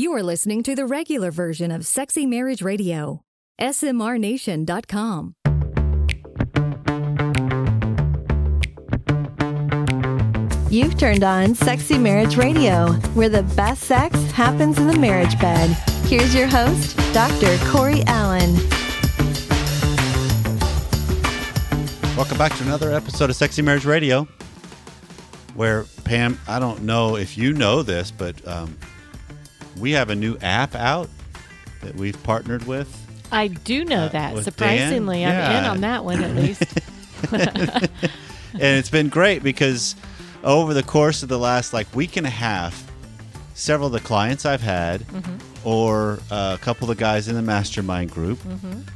You are listening to the regular version of Sexy Marriage Radio. SMRNation.com. You've turned on Sexy Marriage Radio, where the best sex happens in the marriage bed. Here's your host, Dr. Corey Allen. Welcome back to another episode of Sexy Marriage Radio. Where Pam, I don't know if you know this, but um, we have a new app out that we've partnered with. I do know Uh, that. Surprisingly, Dan? I'm in on that one at least. and it's been great because over the course of the last like week and a half, several of the clients I've had, or uh, a couple of the guys in the mastermind group,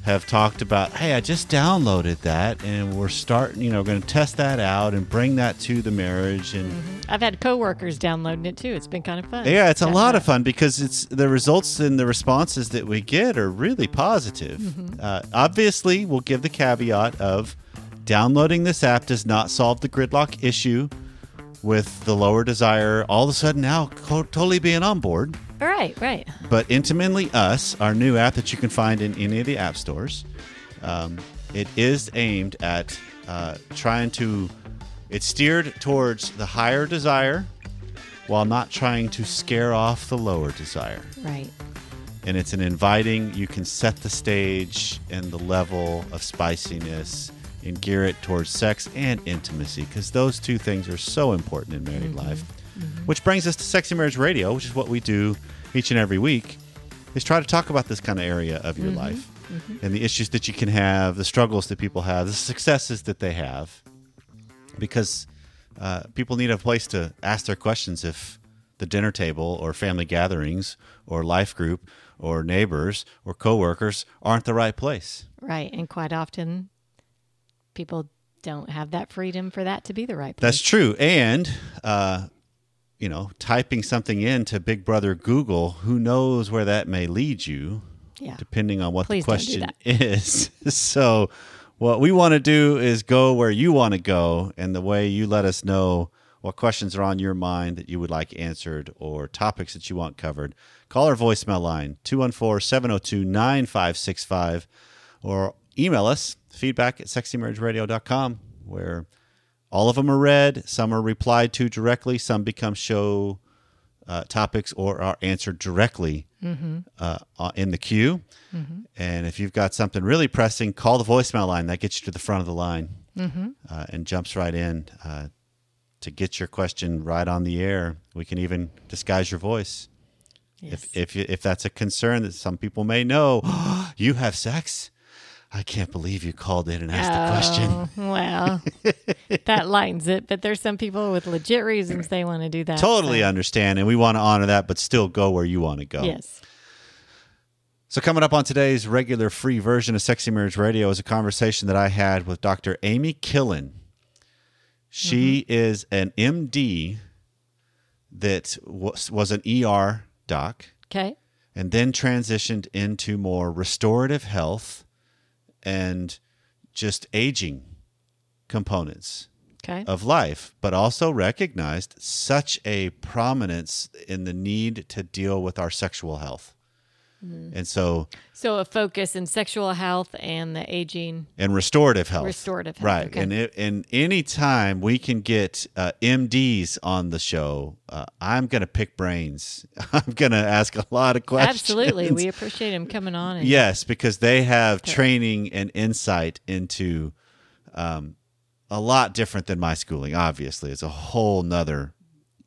have talked about, "Hey, I just downloaded that, and we're starting. You know, we're going to test that out and bring that to the marriage and." I've had coworkers downloading it too. It's been kind of fun. Yeah, it's a lot it of fun because it's the results and the responses that we get are really positive. Mm-hmm. Uh, obviously, we'll give the caveat of downloading this app does not solve the gridlock issue with the lower desire all of a sudden now co- totally being on board. All right, right. But Intimately Us, our new app that you can find in any of the app stores, um, it is aimed at uh, trying to, it's steered towards the higher desire while not trying to scare off the lower desire. Right. And it's an inviting, you can set the stage and the level of spiciness and gear it towards sex and intimacy because those two things are so important in married life. Which brings us to Sexy Marriage Radio, which is what we do each and every week, is try to talk about this kind of area of your life and the issues that you can have, the struggles that people have, the successes that they have. Because uh, people need a place to ask their questions if the dinner table or family gatherings or life group or neighbors or coworkers aren't the right place. Right. And quite often people don't have that freedom for that to be the right place. That's true. And, uh, you know, typing something into Big Brother Google, who knows where that may lead you, Yeah. depending on what Please the question is. so, what we want to do is go where you want to go, and the way you let us know what questions are on your mind that you would like answered or topics that you want covered. Call our voicemail line 214 702 9565 or email us feedback at sexymarriageradio.com where all of them are read, some are replied to directly, some become show uh, topics or are answered directly uh, uh, in the queue. And if you've got something really pressing, call the voicemail line. That gets you to the front of the line uh, and jumps right in uh, to get your question right on the air. We can even disguise your voice. Yes. If, if, you, if that's a concern that some people may know, you have sex. I can't believe you called in and asked the question. Oh, well, that lightens it. But there's some people with legit reasons they want to do that. Totally so- understand, and we want to honor that, but still go where you want to go. Yes. So, coming up on today's regular free version of Sexy Marriage Radio is a conversation that I had with Dr. Amy Killen. She is an MD that was, was an ER doc Okay. and then transitioned into more restorative health and just aging components Okay. of life, but also recognized such a prominence in the need to deal with our sexual health. And so, So a focus in sexual health and the aging. and restorative health. Restorative health, Right. okay. And, it, and any time we can get uh, MDs on the show, uh, I'm going to pick brains. I'm going to ask a lot of questions. Absolutely. We appreciate him coming on. And Yes, because they have training and insight into um, a lot different than my schooling. Obviously, it's a whole nother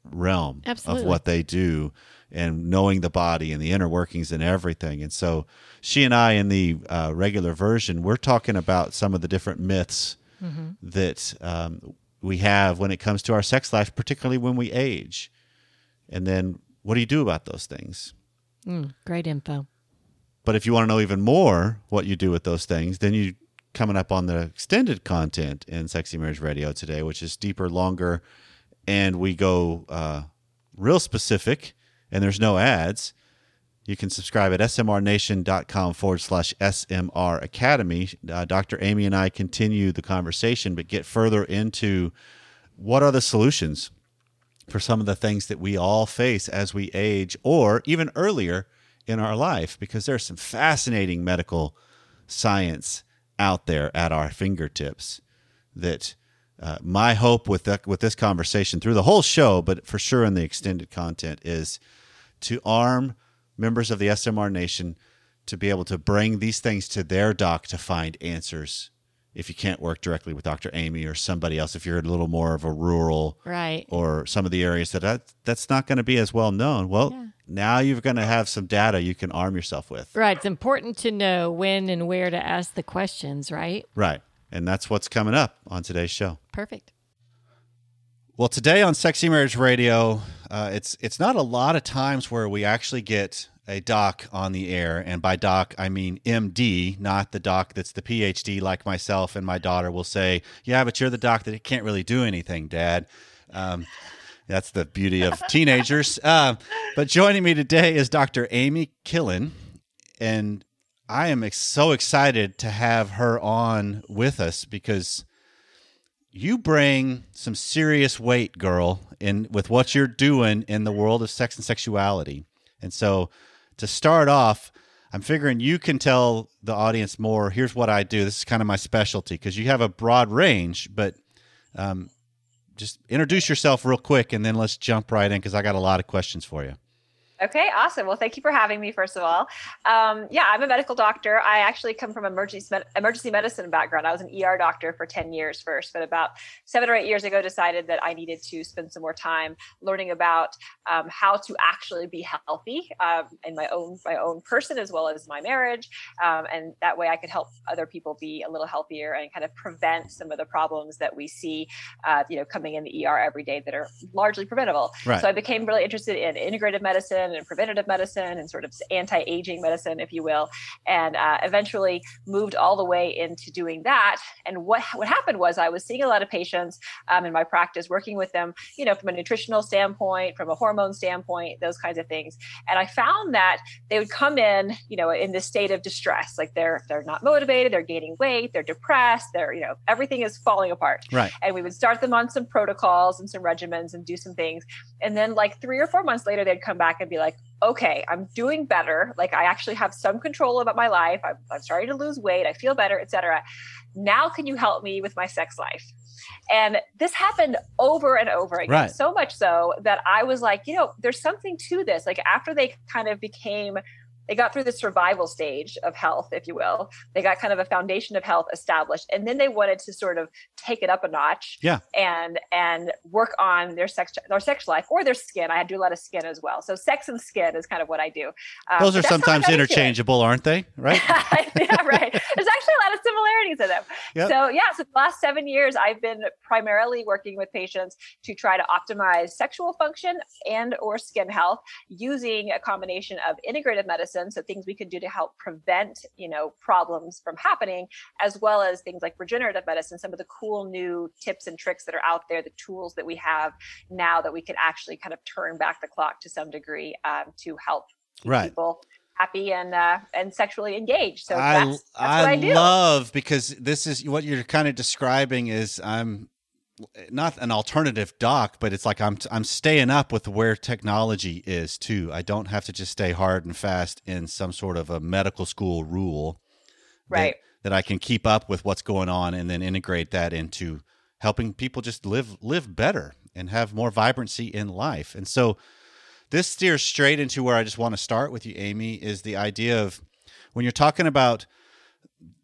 realm Absolutely. of what they do and knowing the body and the inner workings and everything. And so, she and I, in the uh, regular version, we're talking about some of the different myths Mm-hmm. that um, we have when it comes to our sex life, particularly when we age. And then, what do you do about those things? Mm, great info. But if you want to know even more what you do with those things, then you coming up on the extended content in Sexy Marriage Radio today, which is deeper, longer, and we go uh, real specific, and there's no ads. You can subscribe at smrnation.com forward slash SMR Academy. Uh, Dr. Amy and I continue the conversation, but get further into what are the solutions for some of the things that we all face as we age or even earlier in our life because there's some fascinating medical science out there at our fingertips that uh, my hope with the, with this conversation through the whole show but for sure in the extended content is to arm members of the SMR nation to be able to bring these things to their doc to find answers if you can't work directly with Dr. Amy or somebody else, if you're a little more of a rural Right. or some of the areas that that that's not going to be as well known. Well, Yeah. now you're going to have some data you can arm yourself with. Right. It's important to know when and where to ask the questions, right? Right. And that's what's coming up on today's show. Perfect. Well, today on Sexy Marriage Radio, uh, it's it's not a lot of times where we actually get a doc on the air, and by doc I mean MD, not the doc that's the PhD, like myself and my daughter will say, "Yeah, but you're the doc that can't really do anything, Dad." Um, that's the beauty of teenagers. Um, but joining me today is Dr. Amy Killen, and I am ex- so excited to have her on with us because you bring some serious weight, girl, in with what you're doing in the world of sex and sexuality. And so, to start off, I'm figuring you can tell the audience more. Here's what I do. This is kind of my specialty because you have a broad range, but um, just introduce yourself real quick, and then let's jump right in because I got a lot of questions for you. Okay, awesome. Well, thank you for having me, first of all. Um, yeah, I'm a medical doctor. I actually come from emergency med- emergency medicine background. I was an ER doctor for 10 years first, but about seven or eight years ago, decided that I needed to spend some more time learning about um, how to actually be healthy um, in my own my own person as well as my marriage, um, and that way I could help other people be a little healthier and kind of prevent some of the problems that we see, uh, you know, coming in the ER every day that are largely preventable. Right. So I became really interested in integrative medicine and preventative medicine and sort of anti-aging medicine, if you will, and uh, eventually moved all the way into doing that. And what what happened was I was seeing a lot of patients um, in my practice, working with them, you know, from a nutritional standpoint, from a hormone standpoint, those kinds of things. And I found that they would come in, you know, in this state of distress, like they're they're not motivated, they're gaining weight, they're depressed, they're you know everything is falling apart Right. and we would start them on some protocols and some regimens and do some things and then like three or four months later they'd come back and be like okay i'm doing better. Like i actually have some control about my life. I'm, I'm starting to lose weight. I feel better etc now can you help me with my sex life? And this happened over and over again. Right. so much so that i was like you know there's something to this. Like after they kind of became they got through the survival stage of health, if you will. They got kind of a foundation of health established, and then they wanted to sort of take it up a notch, Yeah. and and work on their sex their sex life or their skin. I had to do a lot of skin as well, so sex and skin is kind of what I do. Um, Those are that's how I sometimes got into it. interchangeable, aren't they? Right. yeah, right. There's actually a lot of similarities in them. Yep. So yeah, so the last seven years, I've been primarily working with patients to try to optimize sexual function and or skin health using a combination of integrative medicine, so things we can do to help prevent, you know, problems from happening, as well as things like regenerative medicine, some of the cool new tips and tricks that are out there, the tools that we have now that we can actually kind of turn back the clock to some degree um, to help keep Right. people happy and uh, and sexually engaged. So I that's, that's I what I do. love because this is what you're kind of describing is I'm not an alternative doc, but it's like I'm I'm staying up with where technology is too. I don't have to just stay hard and fast in some sort of a medical school rule, that- Right. That, I can keep up with what's going on and then integrate that into helping people just live live better and have more vibrancy in life. And so this steers straight into where I just want to start with you, Amy, is the idea of when you're talking about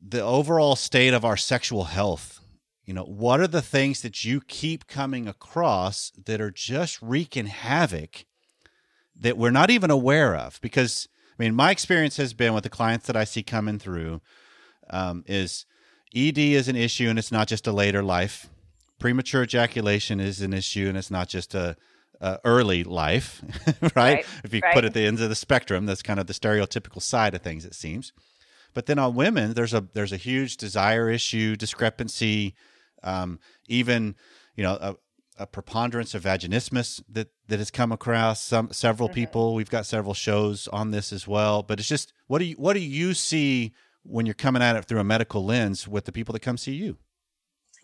the overall state of our sexual health. You know, what are the things that you keep coming across that are just wreaking havoc that we're not even aware of? Because, I mean, my experience has been with the clients that I see coming through um, is ED is an issue and it's not just a later life. Premature ejaculation is an issue and it's not just a, a early life, right? Right, If you right. put it at the ends of the spectrum, that's kind of the stereotypical side of things, it seems. But then on women, there's a there's a huge desire issue, discrepancy, um, even you know a, a preponderance of vaginismus that that has come across some several Mm-hmm. people. We've got several shows on this as well. But it's just what do you what do you see when you're coming at it through a medical lens with the people that come see you?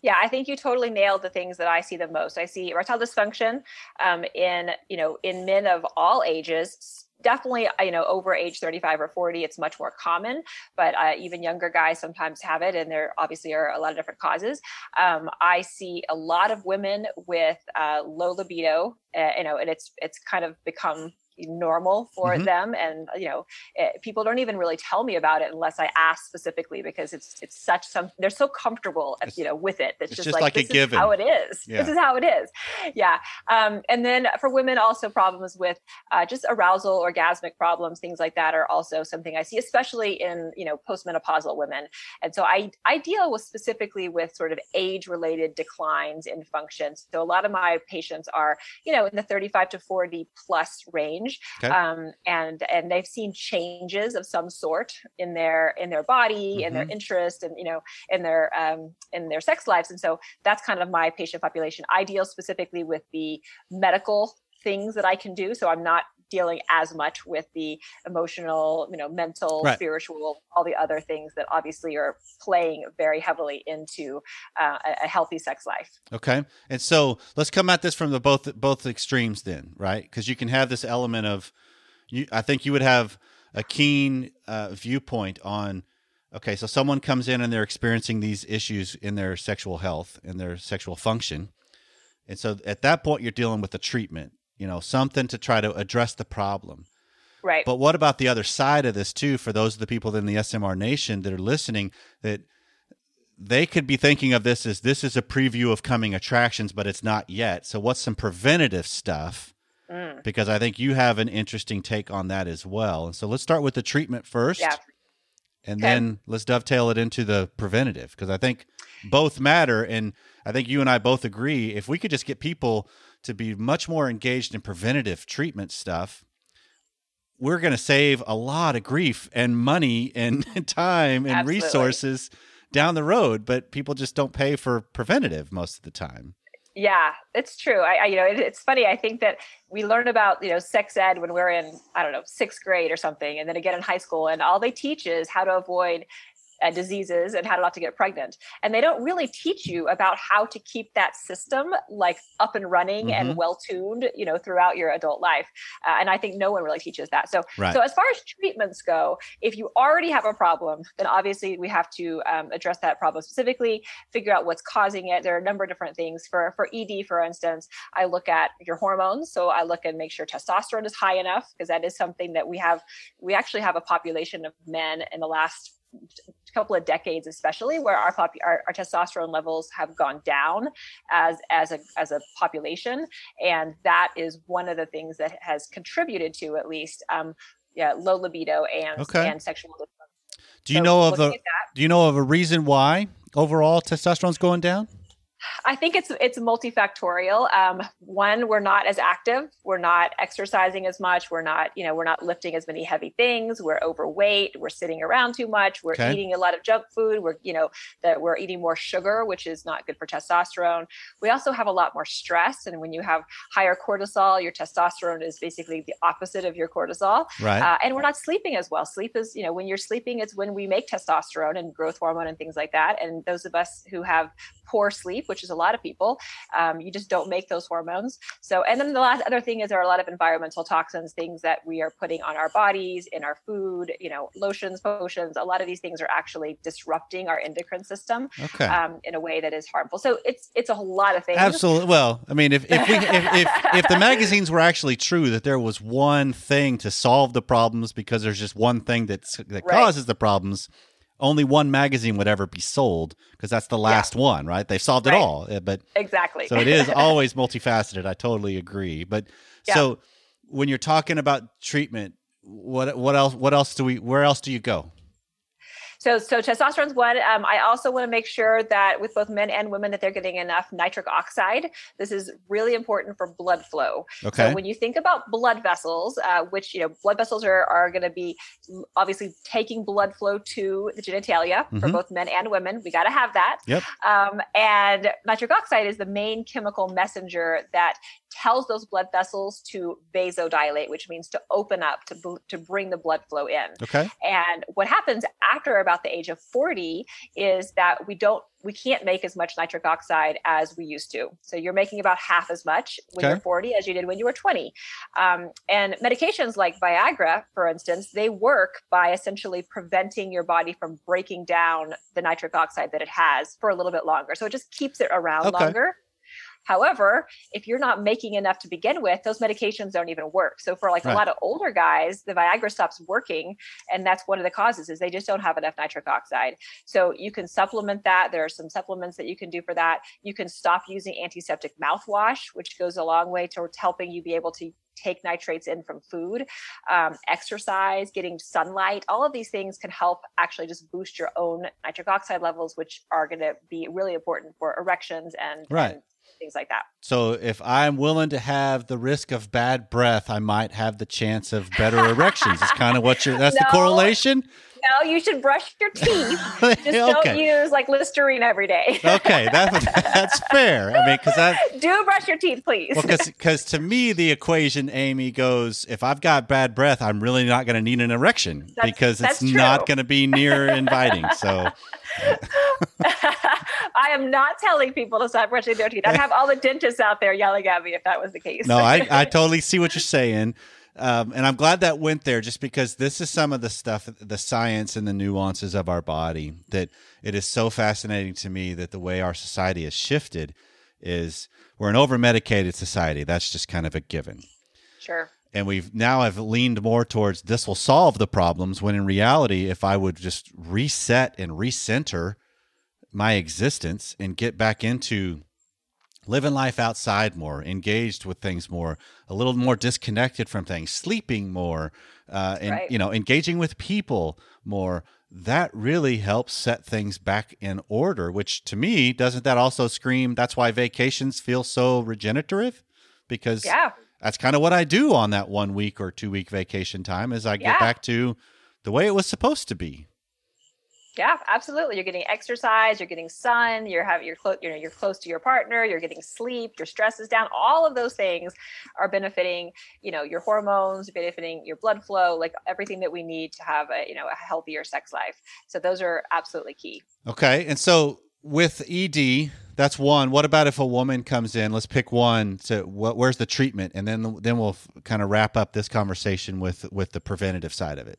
Yeah, I think you totally nailed the things that I see the most. I see erectile dysfunction um, in you know in men of all ages. Definitely, uh, you know, over age 35 or 40, it's much more common. But uh, even younger guys sometimes have it, and there obviously are a lot of different causes. Um, I see a lot of women with uh, low libido, uh, you know, and it's it's kind of become normal for Mhm. them and you know eh, people don't even really tell me about it unless i ask specifically because it's it's such some they're so comfortable It's- you know with it that's it's just, just like, like a this is given. how it is Yeah. this is how it is yeah um, and then for women also problems with uh, just arousal orgasmic problems things like that are also something i see especially in you know postmenopausal women and so i i deal with specifically with sort of age related declines in function so a lot of my patients are you know in the 35 to 40 plus range Okay. um, and and they've seen changes of some sort in their in their body in their Mhm. interest and you know in their um, in their sex lives and so that's kind of my patient population i deal specifically with the medical things that i can do so i'm not dealing as much with the emotional you know mental Right. spiritual all the other things that obviously are playing very heavily into uh, a, a healthy sex life Okay, and so let's come at this from the both both extremes then, right? Because you can have this element of, you. I think you would have a keen uh, viewpoint on. Okay, so someone comes in and they're experiencing these issues in their sexual health and their sexual function, and so at that point you're dealing with the treatment, you know, something to try to address the problem. right But what about the other side of this too? For those of the people in the SMR Nation that are listening, that they could be thinking of this as this is a preview of coming attractions, but it's not yet. So, what's some preventative stuff? Mm. Because I think you have an interesting take on that as well. And so, let's start with the treatment first, yeah and Okay. then let's dovetail it into the preventative because I think both matter. And I think you and I both agree if we could just get people to be much more engaged in preventative treatment stuff, we're going to save a lot of grief and money and time and Absolutely. resources down the road. But people just don't pay for preventative most of the time. Yeah, it's true. I, I you know, it, it's funny. I think that we learn about you know sex ed when we're in I don't know sixth grade or something, and then again in high school, and all they teach is how to avoid uh, diseases and how to not to get pregnant, and they don't really teach you about how to keep that system like up and running Mhm. and well tuned, you know, throughout your adult life. Uh, and I think no one really teaches that. So, Right. so as far as treatments go, if you already have a problem, then obviously we have to um, address that problem specifically figure out what's causing it. There are a number of different things. For for ED, for instance, I look at your hormones. So I look and make sure testosterone is high enough because that is something that we have. We actually have a population of men in the last couple of decades especially where our, pop- our our testosterone levels have gone down as as a as a population and that is one of the things that has contributed to at least um yeah low libido and Okay. and sexual dysfunction. Do you So know of a Do you know of a reason why overall testosterone's going down? I think it's it's multifactorial. Um, one, we're not as active. We're not exercising as much. We're not, you know, we're not lifting as many heavy things. We're overweight. We're sitting around too much. We're Okay. eating a lot of junk food. We're, you know, that we're eating more sugar, which is not good for testosterone. We also have a lot more stress, and when you have higher cortisol, your testosterone is basically the opposite of your cortisol. Right. Uh, and we're not sleeping as well. Sleep is, you know, when you're sleeping, it's when we make testosterone and growth hormone and things like that. And those of us who have poor sleep, which is a lot of people, um, you just don't make those hormones. So, and then the last other thing is there are a lot of environmental toxins, things that we are putting on our bodies, in our food, you know, lotions, potions. A lot of these things are actually disrupting our endocrine system okay. um, in a way that is harmful. So it's it's a whole lot of things. Absolutely. Well, I mean, if if, we, if if if the magazines were actually true, that there was one thing to solve the problems because there's just one thing that's, that Right. causes the problems, only one magazine would ever be sold because that's the last one, right? They've solved it all, uh, but Exactly. so it is always multifaceted. I totally agree. But Yeah. so when you're talking about treatment, what what else? What else do we? Where else do you go? So, so testosterone's one. Um, I also want to make sure that with both men and women that they're getting enough nitric oxide. This is really important for blood flow. Okay. So when you think about blood vessels, uh, which you know, blood vessels are are going to be obviously taking blood flow to the genitalia for Mhm. both men and women. We got to have that. Yep. Um, and nitric oxide is the main chemical messenger that tells those blood vessels to vasodilate, which means to open up to to bring the blood flow in. Okay. And what happens after about about the age of 40 is that we don't we can't make as much nitric oxide as we used to. So you're making about half as much when Okay. you're 40 as you did when you were 20. Um, and medications like Viagra, for instance, they work by essentially preventing your body from breaking down the nitric oxide that it has for a little bit longer. So it just keeps it around Okay. longer. However, if you're not making enough to begin with, those medications don't even work. So for like Right. a lot of older guys, the Viagra stops working, and that's one of the causes is they just don't have enough nitric oxide. So you can supplement that. There are some supplements that you can do for that. You can stop using antiseptic mouthwash, which goes a long way towards helping you be able to take nitrates in from food, um, exercise, getting sunlight. All of these things can help actually just boost your own nitric oxide levels, which are going to be really important for erections and, Right. and things like that. So if I'm willing to have the risk of bad breath, I might have the chance of better erections. It's kind of what you're. That's the correlation. No, you should brush your teeth. Just don't use like Listerine every day. okay, that, that's fair. I mean, because I Do brush your teeth, please. well, because to me the equation, Amy, goes: if I've got bad breath, I'm really not going to need an erection That's- because it's that's not going to be near inviting. So I am not telling people to stop brushing their teeth. I'd have all the dentists out there yelling at me if that was the case. no, I, I totally see what you're saying. Um, and I'm glad that went there just because this is some of the stuff, the science and the nuances of our body that it is so fascinating to me that the way our society has shifted is we're an over medicated society. That's just kind of a given. sure. And we've now have leaned more towards this will solve the problems when in reality, if I would just reset and recenter my existence and get back into living life outside more, engaged with things more, a little more disconnected from things, sleeping more, uh, and Right. you know, engaging with people more. That really helps set things back in order. Which to me, doesn't that also scream? That's why vacations feel so regenerative, because Yeah. that's kind of what I do on that one week or two week vacation time. Is I get back to the way it was supposed to be. Yeah, absolutely. You're getting exercise, you're getting sun, you're having you're close, you know, you're close to your partner, you're getting sleep, your stress is down. All of those things are benefiting, you know, your hormones, benefiting your blood flow, like everything that we need to have a, you know, a healthier sex life. So those are absolutely key. Okay. And so with ED, that's one. What about if a woman comes in? Let's pick one. So what, where's the treatment? And then then we'll kind of wrap up this conversation with with the preventative side of it.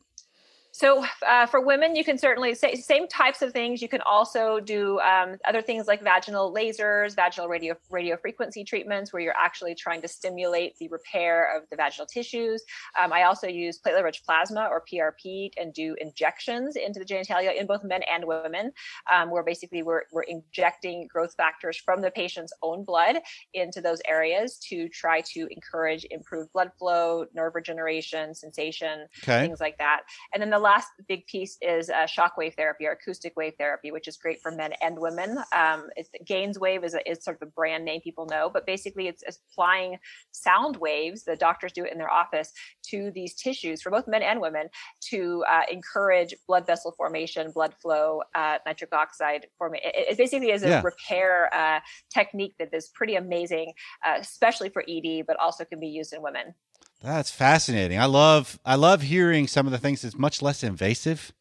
So uh, for women, you can certainly say same types of things. You can also do um, other things like vaginal lasers, vaginal radio radio frequency treatments, where you're actually trying to stimulate the repair of the vaginal tissues. Um, I also use platelet-rich plasma or PRP and do injections into the genitalia in both men and women, um, where basically we're we're injecting growth factors from the patient's own blood into those areas to try to encourage improved blood flow, nerve regeneration, sensation, Okay. things like that. And then the last big piece is uh, shockwave therapy or acoustic wave therapy, which is great for men and women. Um, GAINSWave is, a, is sort of a brand name people know, but basically it's, it's applying sound waves. The doctors do it in their office to these tissues for both men and women to uh, encourage blood vessel formation, blood flow, uh, nitric oxide formation. It, it basically is a Yeah. repair uh, technique that is pretty amazing, uh, especially for ED, but also can be used in women. That's fascinating. I love I love hearing some of the things that's much less invasive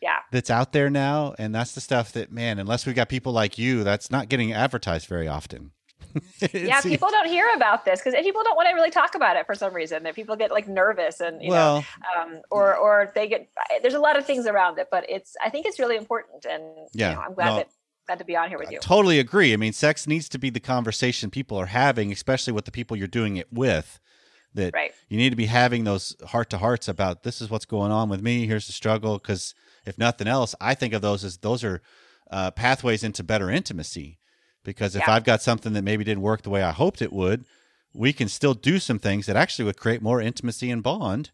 Yeah. that's out there now, and that's the stuff that man, unless we got people like you, that's not getting advertised very often. yeah, It's- people don't hear about this because people don't want to really talk about it for some reason. That people get like nervous and you well, know, um, or or they get. There's a lot of things around it, but it's. I think it's really important, and Yeah, you know, I'm glad no. that glad to be on here with I you. totally agree. I mean, sex needs to be the conversation people are having, especially with the people you're doing it with. That Right. you need to be having those heart to hearts about this is what's going on with me. Here's the struggle. Because if nothing else, I think of those as those are uh, pathways into better intimacy. Because if Yeah. I've got something that maybe didn't work the way I hoped it would, we can still do some things that actually would create more intimacy and bond.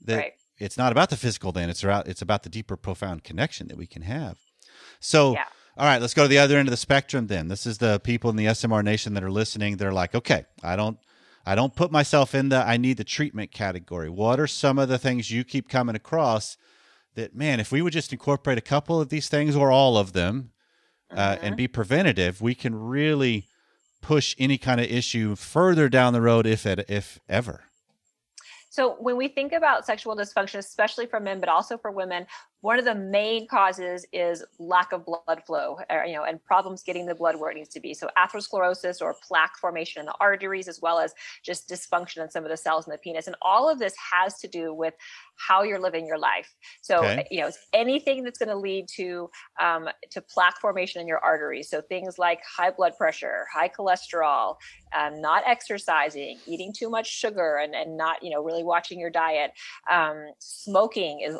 That Right. it's not about the physical. Then it's about it's about the deeper, profound connection that we can have. So. Yeah. All right, let's go to the other end of the spectrum then. This is the people in the SMR nation that are listening. They're like, okay, I don't I don't put myself in the I need the treatment category. What are some of the things you keep coming across that man, if we would just incorporate a couple of these things or all of them uh, and be preventative, we can really push any kind of issue further down the road if it, if ever. So when we think about sexual dysfunction, especially for men, but also for women, one of the main causes is lack of blood flow, or, you know, and problems getting the blood where it needs to be. So atherosclerosis or plaque formation in the arteries, as well as just dysfunction in some of the cells in the penis. And all of this has to do with how you're living your life. So, Okay. you know, anything that's going to lead to um, to plaque formation in your arteries. So things like high blood pressure, high cholesterol, um, not exercising, eating too much sugar, and and not you know really watching your diet. Um, smoking is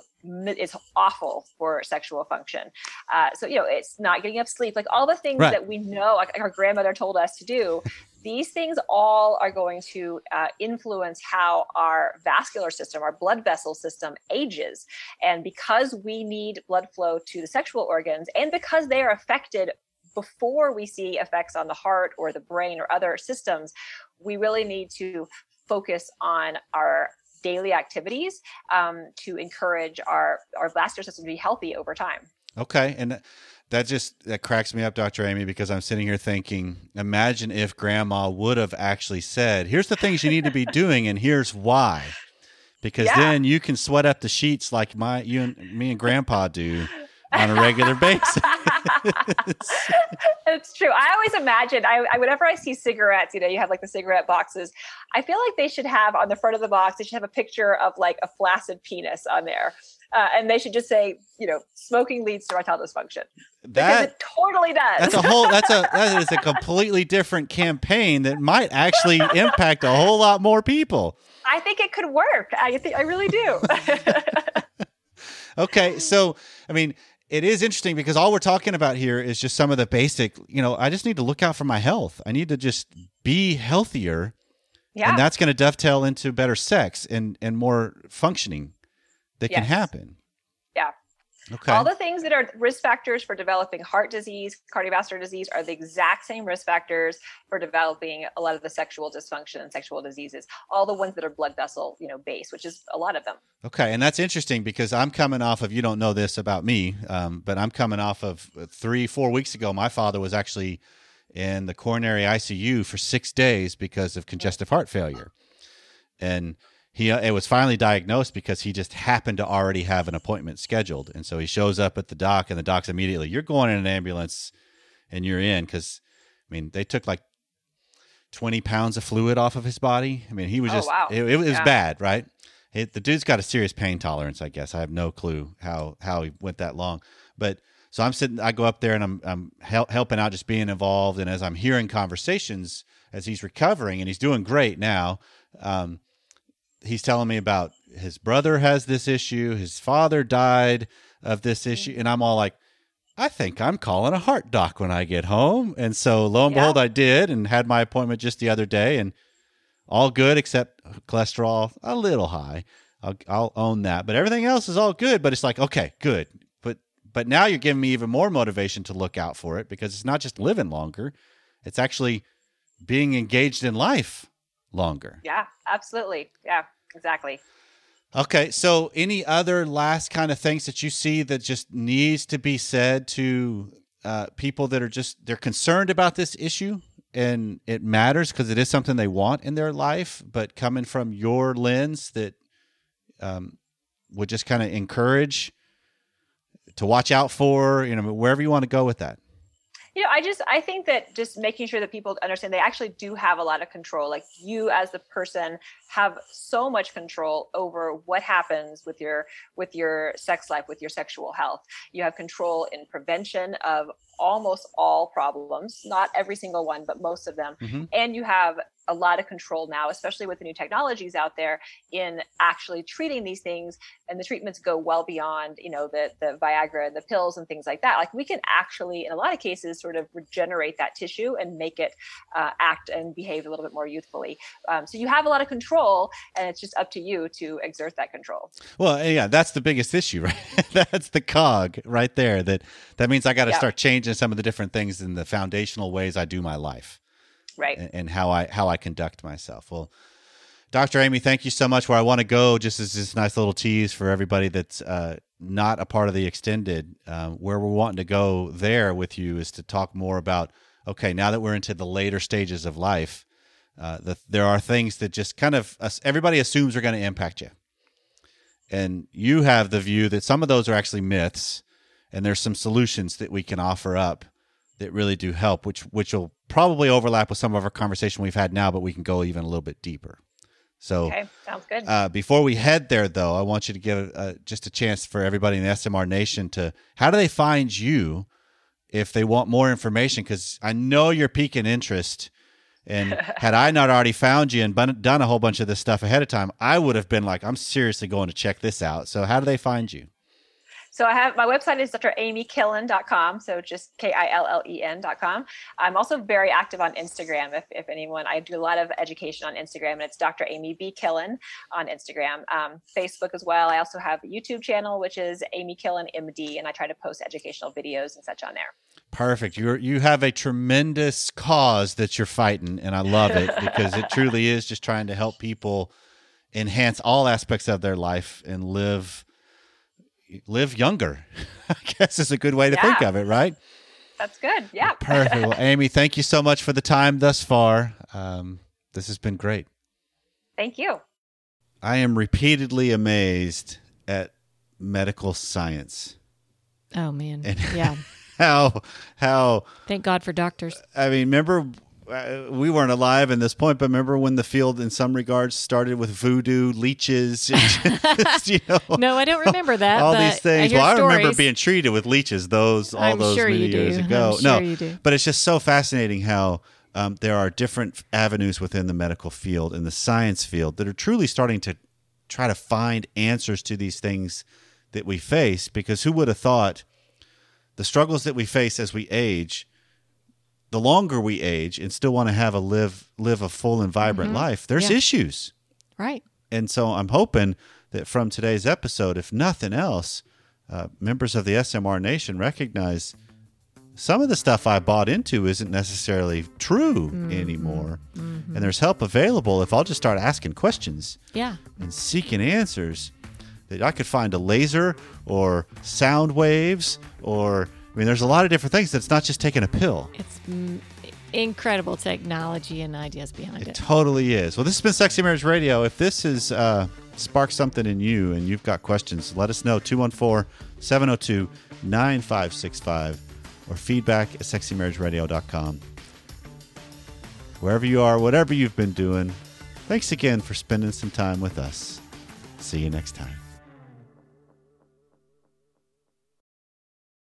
is awful for sexual function. Uh, so you know, it's not getting enough sleep. Like all the things Right. that we know, like our grandmother told us to do. These things all are going to uh, influence how our vascular system, our blood vessel system ages. And because we need blood flow to the sexual organs, and because they are affected before we see effects on the heart or the brain or other systems, we really need to focus on our daily activities um, to encourage our, our vascular system to be healthy over time. Okay, and that- that just that cracks me up, Dr. Amy, because I'm sitting here thinking, imagine if Grandma would have actually said, "Here's the things you need to be doing, and here's why," because Yeah. then you can sweat up the sheets like my you and me and Grandpa do on a regular basis. it's true. I always imagine, I, I whenever I see cigarettes, you know, you have like the cigarette boxes. I feel like they should have on the front of the box, they should have a picture of like a flaccid penis on there. Uh, and they should just say, you know, smoking leads to erectile dysfunction that it totally does. that's a whole that's a that is a completely different campaign that might actually impact a whole lot more people. I think it could work. I think I really do. Okay, so I mean, it is interesting because all we're talking about here is just some of the basic. You know, I just need to look out for my health. I need to just be healthier, yeah. and that's going to dovetail into better sex and and more functioning that can happen. Okay. All the things that are risk factors for developing heart disease, cardiovascular disease are the exact same risk factors for developing a lot of the sexual dysfunction and sexual diseases. All the ones that are blood vessel, you know, based, which is a lot of them. Okay, and that's interesting because I'm coming off of you don't know this about me, um, but I'm coming off of three, four weeks ago. My father was actually in the coronary ICU for six days because of congestive heart failure, and he it was finally diagnosed because he just happened to already have an appointment scheduled, and so he shows up at the doc, and the doc's immediately, "You're going in an ambulance, and you're in," because I mean they took like. 20 pounds of fluid off of his body. I mean, he was Oh, just, wow. it, it was Yeah. bad, right? It, the dude's got a serious pain tolerance, I guess. I have no clue how how he went that long. But so I'm sitting, I go up there and I'm I'm hel- helping out, just being involved. And as I'm hearing conversations as he's recovering, and he's doing great now, um, he's telling me about his brother has this issue, his father died of this mm-hmm. issue, and I'm all like. I think I'm calling a heart doc when I get home. And so lo and Yeah. behold, I did and had my appointment just the other day and all good except cholesterol a little high. I'll, I'll own that, but everything else is all good. But it's like, okay, good. But but now you're giving me even more motivation to look out for it because it's not just living longer; it's actually being engaged in life longer. Yeah, absolutely. Yeah, exactly. Okay, so any other last kind of things that you see that just needs to be said to uh, people that are just they're concerned about this issue and it matters because it is something they want in their life, but coming from your lens that um, would just kind of encourage to watch out for, you know, wherever you want to go with that. You know, I just I think that just making sure that people understand they actually do have a lot of control. Like you as the person have so much control over what happens with your with your sex life, with your sexual health. You have control in prevention of almost all problems, not every single one, but most of them. Mhm. And you have a lot of control now, especially with the new technologies out there in actually treating these things. And the treatments go well beyond, you know, the the Viagra and the pills and things like that. Like we can actually, in a lot of cases, sort of regenerate that tissue and make it uh, act and behave a little bit more youthfully. Um, so you have a lot of control, and it's just up to you to exert that control. Well, yeah, that's the biggest issue, right? that's the cog right there. That that means I got to Yeah. start changing some of the different things in the foundational ways I do my life. Right. and, and how I how I conduct myself. Well, Dr. Amy, thank you so much. Where I want to go, just as this nice little tease for everybody that's uh, not a part of the extended, uh, where we're wanting to go there with you is to talk more about. Okay, now that we're into the later stages of life, uh, the, there are things that just kind of us- everybody assumes are going to impact you, and you have the view that some of those are actually myths, and there's some solutions that we can offer up that really do help, which which will probably overlap with some of our conversation we've had now, but we can go even a little bit deeper. So, Okay, sounds good. uh, before we head there, though, I want you to give uh, just a chance for everybody in the SMR Nation to how do they find you if they want more information? Because I know you're piquing interest. And had I not already found you and done a whole bunch of this stuff ahead of time, I would have been like, I'm seriously going to check this out. So, how do they find you? So I have my website is dramykillen.com. So just K-I-L-L-E-N.com. I'm also very active on Instagram. If, if anyone, I do a lot of education on Instagram and it's Dr. Amy B. Killen on Instagram, um, Facebook as well. I also have a YouTube channel, which is Amy Killen MD. And I try to post educational videos and such on there. Perfect. You you have a tremendous cause that you're fighting, and I love it because it truly is just trying to help people enhance all aspects of their life and live live younger. I guess is a good way to think of it, right? That's good. Yeah. Perfect. Well, Amy, thank you so much for the time thus far. Um, this has been great. Thank you. I am repeatedly amazed at medical science. Oh man. And- yeah. How how Thank God for doctors. I mean, remember uh, we weren't alive in this point, but remember when the field, in some regards, started with voodoo, leeches, just, you know, No, I don't remember that. all but these things. I well, I remember being treated with leeches. Those all I'm those sure many you do. years ago. sure no, but it's just so fascinating how. Um, there are different avenues within the medical field and the science field that are truly starting to try to find answers to these things that we face. Because who would have thought the struggles that we face as we age the longer we age and still want to have a live live a full and vibrant life there's Mm-hmm. Yeah. issues Right. and so i'm hoping that from today's episode if nothing else uh, members of the smr nation recognize some of the stuff i bought into isn't necessarily true anymore and there's help available if i'll just start asking questions Yeah. and seeking answers that I could find a laser or sound waves or I mean there's a lot of different things that's not just taking a pill. It's mm, incredible technology and ideas behind It it. totally is. Well, this has been Sexy Marriage Radio. If this has uh, sparked something in you and you've got questions, let us know 214 702 9565 or feedback at sexymarriageradio.com. Wherever you are, whatever you've been doing, thanks again for spending some time with us. See you next time.